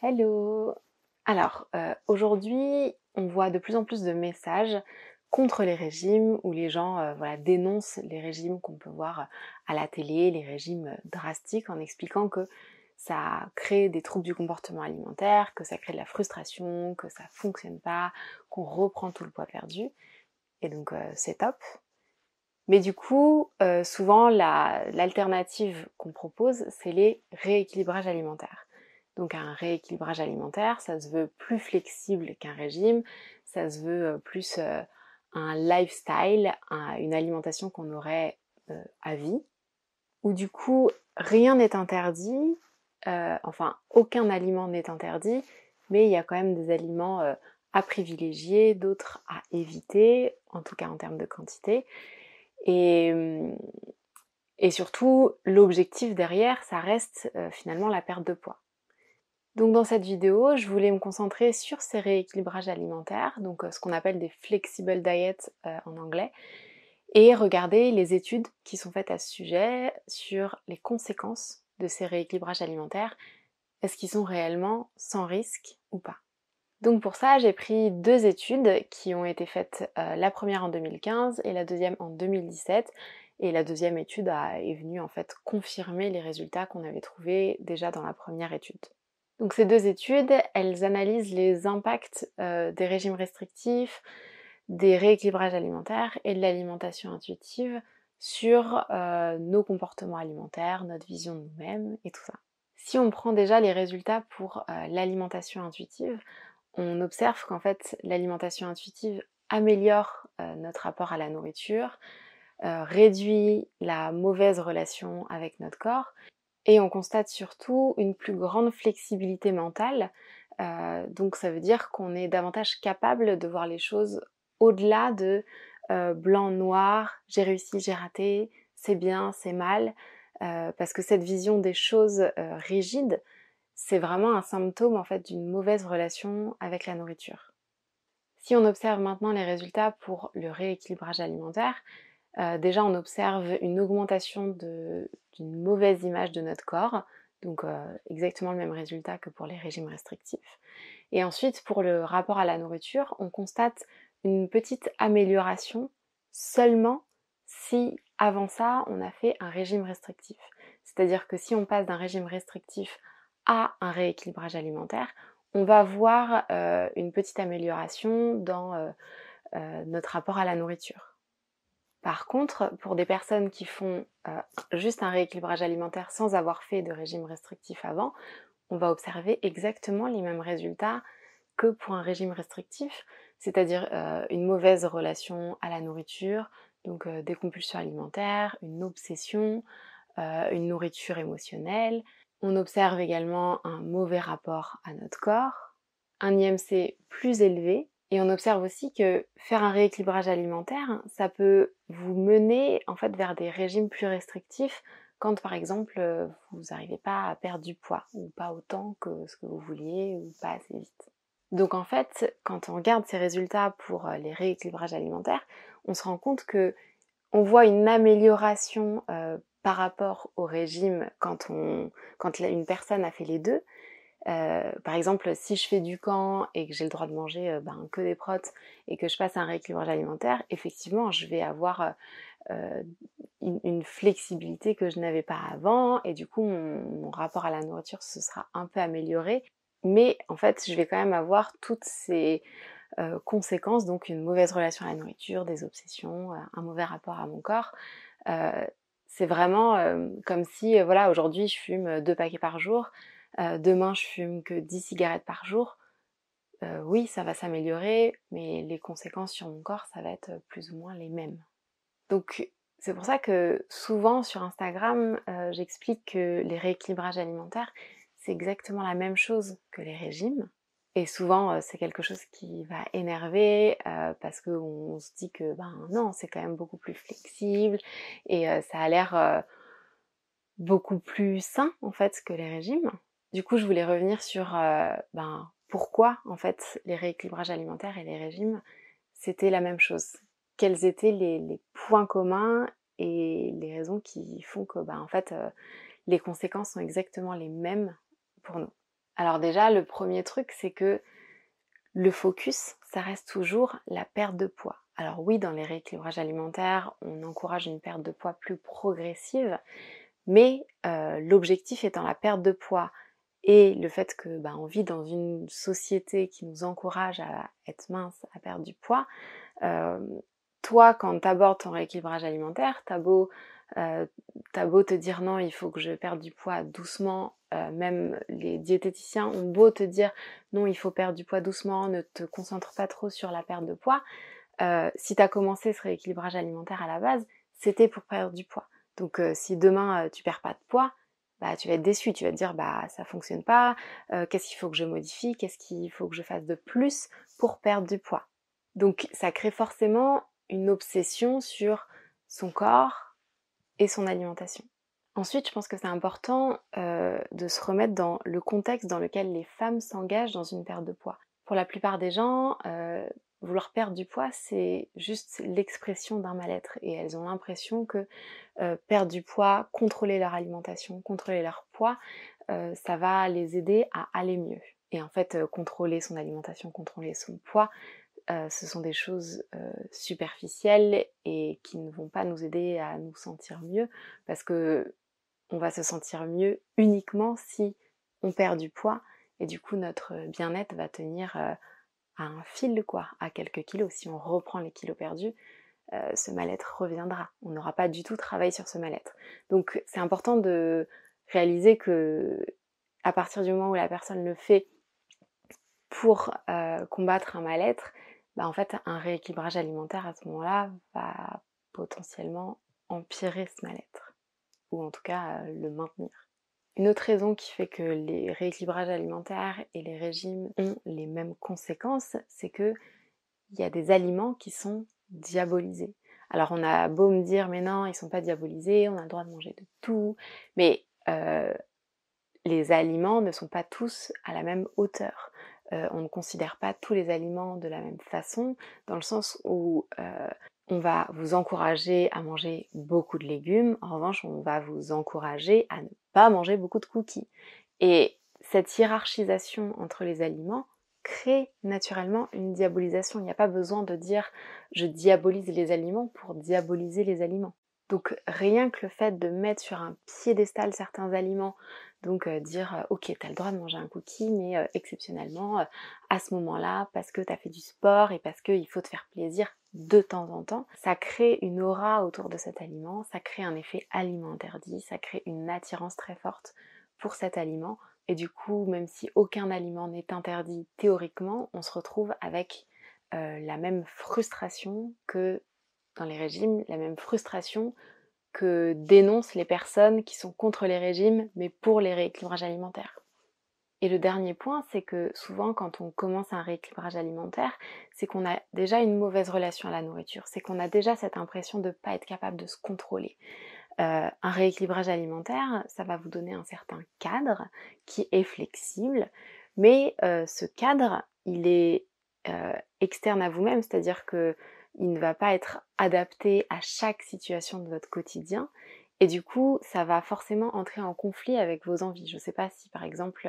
Hello Alors, euh, aujourd'hui, on voit de plus en plus de messages contre les régimes où les gens euh, voilà, dénoncent les régimes qu'on peut voir à la télé, les régimes drastiques, en expliquant que ça crée des troubles du comportement alimentaire, que ça crée de la frustration, que ça fonctionne pas, qu'on reprend tout le poids perdu. Et donc euh, c'est top. Mais du coup, souvent l'alternative qu'on propose, c'est les rééquilibrages alimentaires. Donc un rééquilibrage alimentaire, ça se veut plus flexible qu'un régime, ça se veut euh, plus euh, un lifestyle, une alimentation qu'on aurait euh, à vie, où du coup rien n'est interdit, enfin aucun aliment n'est interdit, mais il y a quand même des aliments à privilégier, d'autres à éviter, en tout cas en termes de quantité. Et, et surtout, l'objectif derrière, ça reste finalement la perte de poids. Donc dans cette vidéo, je voulais me concentrer sur ces rééquilibrages alimentaires, donc euh, ce qu'on appelle des flexible diets euh, en anglais, et regarder les études qui sont faites à ce sujet sur les conséquences de ces rééquilibrages alimentaires. Est-ce qu'ils sont réellement sans risque ou pas? Donc pour ça, j'ai pris deux études qui ont été faites, euh, la première en 2015 et la deuxième en 2017. Et la deuxième étude est venue en fait confirmer les résultats qu'on avait trouvés déjà dans la première étude. Donc ces deux études, elles analysent les impacts euh, des régimes restrictifs, des rééquilibrages alimentaires et de l'alimentation intuitive sur euh, nos comportements alimentaires, notre vision de nous-mêmes et tout ça. Si on prend déjà les résultats pour euh, l'alimentation intuitive, on observe qu'en fait l'alimentation intuitive améliore notre rapport à la nourriture, réduit la mauvaise relation avec notre corps et on constate surtout une plus grande flexibilité mentale. Euh, donc ça veut dire qu'on est davantage capable de voir les choses au-delà de euh, blanc, noir, j'ai réussi, j'ai raté, c'est bien, c'est mal. Euh, parce que cette vision des choses rigides, c'est vraiment un symptôme en fait d'une mauvaise relation avec la nourriture. Si on observe maintenant les résultats pour le rééquilibrage alimentaire, euh, déjà, on observe une augmentation d'une mauvaise image de notre corps, donc euh, exactement le même résultat que pour les régimes restrictifs. Et ensuite, pour le rapport à la nourriture, on constate une petite amélioration seulement si avant ça, on a fait un régime restrictif. C'est-à-dire que si on passe d'un régime restrictif à un rééquilibrage alimentaire, on va voir euh, une petite amélioration dans notre rapport à la nourriture. Par contre, pour des personnes qui font euh, juste un rééquilibrage alimentaire sans avoir fait de régime restrictif avant, on va observer exactement les mêmes résultats que pour un régime restrictif, c'est-à-dire euh, une mauvaise relation à la nourriture, donc euh, des compulsions alimentaires, une obsession, une nourriture émotionnelle. On observe également un mauvais rapport à notre corps, un IMC plus élevé, et on observe aussi que faire un rééquilibrage alimentaire, ça peut vous mener en fait vers des régimes plus restrictifs quand par exemple vous n'arrivez pas à perdre du poids ou pas autant que ce que vous vouliez ou pas assez vite. Donc en fait, quand on regarde ces résultats pour euh, les rééquilibrages alimentaires, on se rend compte que on voit une amélioration euh, par rapport au régime quand une personne a fait les deux, euh, par exemple, si je fais du camp et que j'ai le droit de manger euh, ben, que des protes et que je passe un rééquilibrage alimentaire, effectivement, je vais avoir euh, une, flexibilité que je n'avais pas avant et du coup, mon, rapport à la nourriture se sera un peu amélioré. Mais en fait, je vais quand même avoir toutes ces conséquences, donc une mauvaise relation à la nourriture, des obsessions, un mauvais rapport à mon corps. c'est vraiment comme si, voilà, aujourd'hui, je fume deux paquets par jour. Euh, demain je fume que 10 cigarettes par jour, euh, oui, ça va s'améliorer, mais les conséquences sur mon corps, ça va être plus ou moins les mêmes. Donc c'est pour ça que souvent sur Instagram, euh, j'explique que les rééquilibrages alimentaires, c'est exactement la même chose que les régimes. Et souvent, c'est quelque chose qui va énerver parce qu'on se dit que ben non, c'est quand même beaucoup plus flexible et ça a l'air beaucoup plus sain en fait que les régimes. Du coup, je voulais revenir sur euh, ben, pourquoi en fait les rééquilibrages alimentaires et les régimes c'était la même chose. Quels étaient les, points communs et les raisons qui font que ben, en fait euh, les conséquences sont exactement les mêmes pour nous. Alors déjà, le premier truc, c'est que le focus, ça reste toujours la perte de poids. Alors oui, dans les rééquilibrages alimentaires, on encourage une perte de poids plus progressive, mais euh, l'objectif étant la perte de poids et le fait que bah, on vit dans une société qui nous encourage à être mince, à perdre du poids, toi, quand tu abordes ton rééquilibrage alimentaire, t'as beau, beau te dire non, il faut que je perde du poids doucement, même les diététiciens ont beau te dire non, il faut perdre du poids doucement, ne te concentre pas trop sur la perte de poids. Si tu as commencé ce rééquilibrage alimentaire à la base, c'était pour perdre du poids. Donc si demain tu perds pas de poids, bah tu vas être déçu, tu vas te dire bah ça fonctionne pas, qu'est-ce qu'il faut que je modifie, qu'est-ce qu'il faut que je fasse de plus pour perdre du poids. Donc ça crée forcément une obsession sur son corps et son alimentation. Ensuite, je pense que c'est important euh, de se remettre dans le contexte dans lequel les femmes s'engagent dans une perte de poids. Pour la plupart des gens, euh, vouloir perdre du poids, c'est juste l'expression d'un mal-être. Et elles ont l'impression que euh, perdre du poids, contrôler leur alimentation, contrôler leur poids, ça va les aider à aller mieux. Et en fait, contrôler son alimentation, contrôler son poids, ce sont des choses superficielles et qui ne vont pas nous aider à nous sentir mieux parce que on va se sentir mieux uniquement si on perd du poids et du coup notre bien-être va tenir euh, à un fil quoi, à quelques kilos. Si on reprend les kilos perdus, euh, ce mal-être reviendra. On n'aura pas du tout travaillé sur ce mal-être. Donc c'est important de réaliser que à partir du moment où la personne le fait pour euh, combattre un mal-être, bah en fait un rééquilibrage alimentaire à ce moment-là va potentiellement empirer ce mal-être ou en tout cas euh, le maintenir. Une autre raison qui fait que les rééquilibrages alimentaires et les régimes ont les mêmes conséquences, c'est que il y a des aliments qui sont diabolisés. Alors on a beau me dire mais non, ils sont pas diabolisés, on a le droit de manger de tout, mais euh, les aliments ne sont pas tous à la même hauteur. Euh, on ne considère pas tous les aliments de la même façon, dans le sens où on va vous encourager à manger beaucoup de légumes. En revanche, on va vous encourager à ne pas manger beaucoup de cookies. Et cette hiérarchisation entre les aliments crée naturellement une diabolisation. Il n'y a pas besoin de dire je diabolise les aliments pour diaboliser les aliments. Donc rien que le fait de mettre sur un piédestal certains aliments, donc euh, dire euh, ok t'as le droit de manger un cookie mais euh, exceptionnellement à ce moment-là parce que t'as fait du sport et parce qu'il faut te faire plaisir de temps en temps, ça crée une aura autour de cet aliment, ça crée un effet aliment interdit, ça crée une attirance très forte pour cet aliment et du coup même si aucun aliment n'est interdit théoriquement, on se retrouve avec la même frustration que dans les régimes, la même frustration que dénoncent les personnes qui sont contre les régimes mais pour les rééquilibrages alimentaires. Et le dernier point, c'est que souvent quand on commence un rééquilibrage alimentaire, c'est qu'on a déjà une mauvaise relation à la nourriture, c'est qu'on a déjà cette impression de ne pas être capable de se contrôler. Euh, un rééquilibrage alimentaire, ça va vous donner un certain cadre qui est flexible, mais euh, ce cadre, il est euh, externe à vous-même, c'est-à-dire que il ne va pas être adapté à chaque situation de votre quotidien. Et du coup, ça va forcément entrer en conflit avec vos envies. Je ne sais pas si par exemple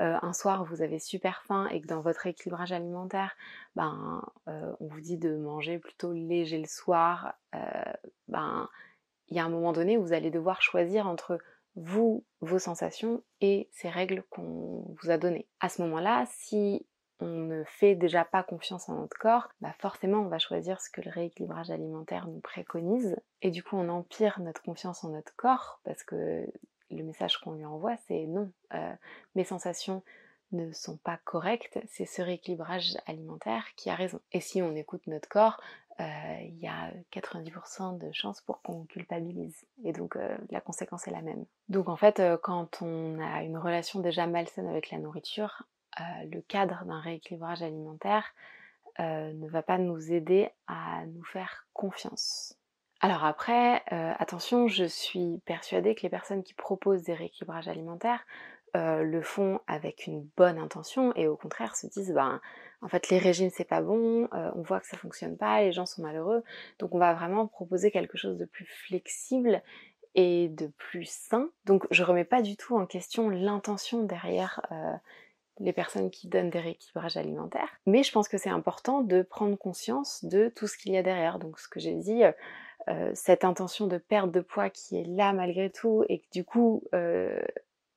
euh, un soir vous avez super faim et que dans votre équilibrage alimentaire, ben, euh, on vous dit de manger plutôt léger le soir, euh, ben, il y a un moment donné où vous allez devoir choisir entre vous, vos sensations et ces règles qu'on vous a données. À ce moment-là, si on ne fait déjà pas confiance en notre corps, bah forcément on va choisir ce que le rééquilibrage alimentaire nous préconise et du coup on empire notre confiance en notre corps parce que le message qu'on lui envoie c'est non, euh, mes sensations ne sont pas correctes, c'est ce rééquilibrage alimentaire qui a raison. Et si on écoute notre corps, euh, il y a 90% de chances pour qu'on culpabilise. Et donc euh, la conséquence est la même. Donc en fait, quand on a une relation déjà malsaine avec la nourriture, le cadre d'un rééquilibrage alimentaire euh, ne va pas nous aider à nous faire confiance. Alors après, euh, attention, je suis persuadée que les personnes qui proposent des rééquilibrages alimentaires le font avec une bonne intention et au contraire se disent ben en fait les régimes c'est pas bon, on voit que ça fonctionne pas, les gens sont malheureux, donc on va vraiment proposer quelque chose de plus flexible et de plus sain. Donc je remets pas du tout en question l'intention derrière euh, les personnes qui donnent des rééquilibrages alimentaires, mais je pense que c'est important de prendre conscience de tout ce qu'il y a derrière. Donc ce que j'ai dit, euh, cette intention de perte de poids qui est là malgré tout et que du coup,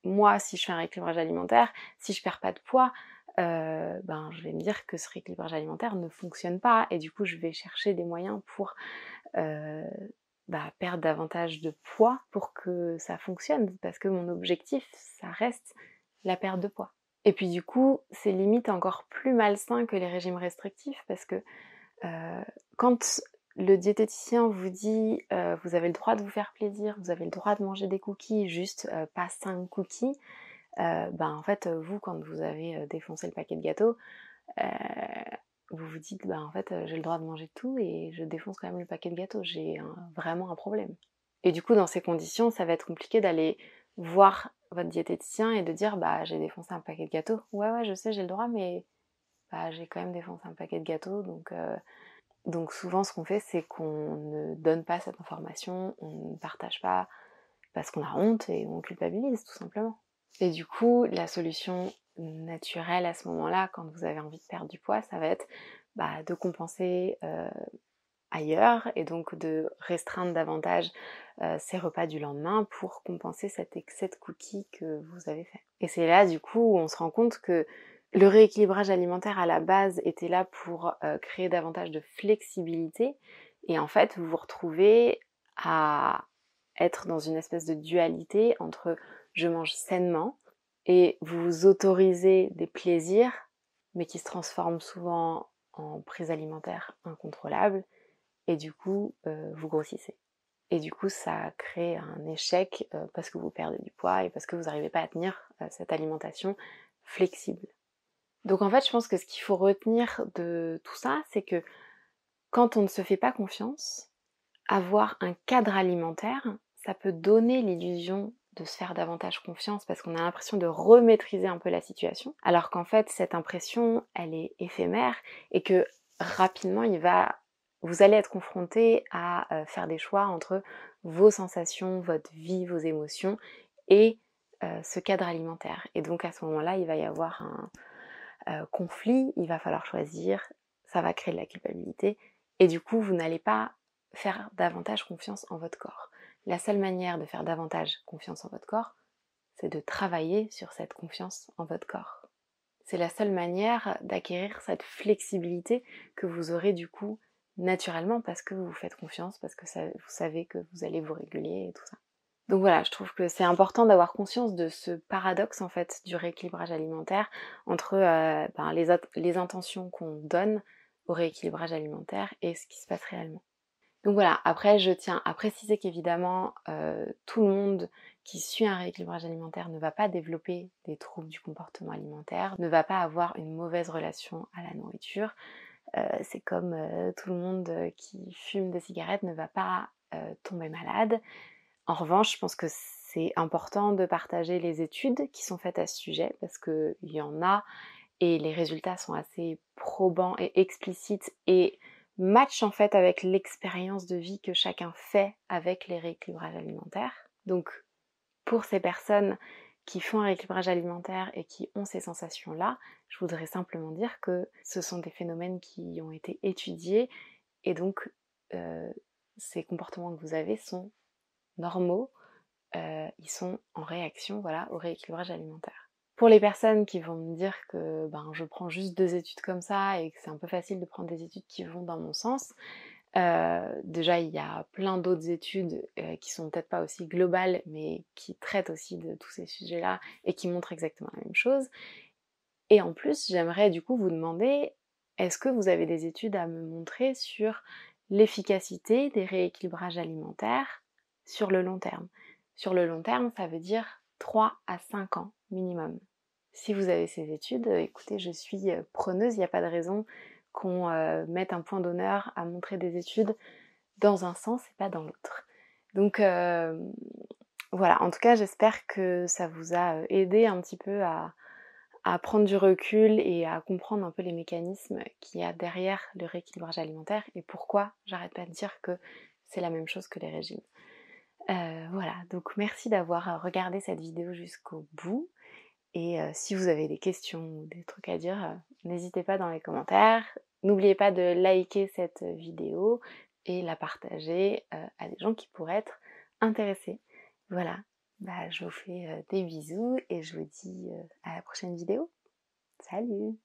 moi, si je fais un rééquilibrage alimentaire, si je perds pas de poids, euh, ben, je vais me dire que ce rééquilibrage alimentaire ne fonctionne pas et du coup je vais chercher des moyens pour euh, bah, perdre davantage de poids pour que ça fonctionne parce que mon objectif ça reste la perte de poids. Et puis du coup c'est limite encore plus malsain que les régimes restrictifs parce que euh, quand le diététicien vous dit vous avez le droit de vous faire plaisir, vous avez le droit de manger des cookies, juste pas 5 cookies, euh, ben en fait vous quand vous avez euh, défoncé le paquet de gâteaux, euh, vous vous dites bah en fait j'ai le droit de manger tout et je défonce quand même le paquet de gâteaux, j'ai vraiment un problème. Et du coup dans ces conditions ça va être compliqué d'aller voir votre diététicien et de dire bah j'ai défoncé un paquet de gâteaux. Ouais ouais je sais j'ai le droit mais bah, j'ai quand même défoncé un paquet de gâteaux donc donc souvent ce qu'on fait c'est qu'on ne donne pas cette information, on ne partage pas parce qu'on a honte et on culpabilise tout simplement. Et du coup, la solution naturelle à ce moment-là, quand vous avez envie de perdre du poids, ça va être bah, de compenser euh, ailleurs et donc de restreindre davantage euh, ces repas du lendemain pour compenser cet excès de cookies que vous avez fait. Et c'est là du coup où on se rend compte que le rééquilibrage alimentaire à la base était là pour euh, créer davantage de flexibilité et en fait vous vous retrouvez à être dans une espèce de dualité entre je mange sainement et vous autorisez des plaisirs, mais qui se transforment souvent en prise alimentaire incontrôlable, et du coup, euh, vous grossissez. Et du coup, ça crée un échec euh, parce que vous perdez du poids et parce que vous n'arrivez pas à tenir euh, cette alimentation flexible. Donc en fait, je pense que ce qu'il faut retenir de tout ça, c'est que quand on ne se fait pas confiance, avoir un cadre alimentaire, ça peut donner l'illusion de se faire davantage confiance parce qu'on a l'impression de remaîtriser un peu la situation, alors qu'en fait cette impression elle est éphémère et que rapidement il va vous allez être confronté à euh, faire des choix entre vos sensations, votre vie, vos émotions et euh, ce cadre alimentaire. Et donc à ce moment-là, il va y avoir un euh, conflit, il va falloir choisir, ça va créer de la culpabilité et du coup vous n'allez pas faire davantage confiance en votre corps. La seule manière de faire davantage confiance en votre corps, c'est de travailler sur cette confiance en votre corps. C'est la seule manière d'acquérir cette flexibilité que vous aurez du coup naturellement parce que vous vous faites confiance, parce que vous savez que vous allez vous réguler et tout ça. Donc voilà, je trouve que c'est important d'avoir conscience de ce paradoxe en fait du rééquilibrage alimentaire entre euh, ben, les, intentions qu'on donne au rééquilibrage alimentaire et ce qui se passe réellement. Donc voilà, après je tiens à préciser qu'évidemment euh, tout le monde qui suit un rééquilibrage alimentaire ne va pas développer des troubles du comportement alimentaire, ne va pas avoir une mauvaise relation à la nourriture. Euh, c'est comme euh, tout le monde qui fume des cigarettes ne va pas tomber malade. En revanche, je pense que c'est important de partager les études qui sont faites à ce sujet parce qu'il y en a et les résultats sont assez probants et explicites et match en fait avec l'expérience de vie que chacun fait avec les rééquilibrages alimentaires. Donc pour ces personnes qui font un rééquilibrage alimentaire et qui ont ces sensations-là, je voudrais simplement dire que ce sont des phénomènes qui ont été étudiés et donc euh, ces comportements que vous avez sont normaux, euh, ils sont en réaction voilà, au rééquilibrage alimentaire. Pour les personnes qui vont me dire que ben, je prends juste deux études comme ça et que c'est un peu facile de prendre des études qui vont dans mon sens, euh, déjà il y a plein d'autres études euh, qui sont peut-être pas aussi globales mais qui traitent aussi de tous ces sujets-là et qui montrent exactement la même chose. Et en plus, j'aimerais du coup vous demander, est-ce que vous avez des études à me montrer sur l'efficacité des rééquilibrages alimentaires sur le long terme? Sur le long terme, ça veut dire 3 à 5 ans minimum. Si vous avez ces études, écoutez, je suis euh, preneuse, il n'y a pas de raison qu'on euh, mette un point d'honneur à montrer des études dans un sens et pas dans l'autre. Donc voilà, en tout cas j'espère que ça vous a aidé un petit peu à prendre du recul et à comprendre un peu les mécanismes qu'il y a derrière le rééquilibrage alimentaire et pourquoi j'arrête pas de dire que c'est la même chose que les régimes. voilà, donc merci d'avoir regardé cette vidéo jusqu'au bout. Et si vous avez des questions ou des trucs à dire, n'hésitez pas dans les commentaires. N'oubliez pas de liker cette vidéo et la partager à des gens qui pourraient être intéressés. Voilà, bah, je vous fais des bisous et je vous dis à la prochaine vidéo. Salut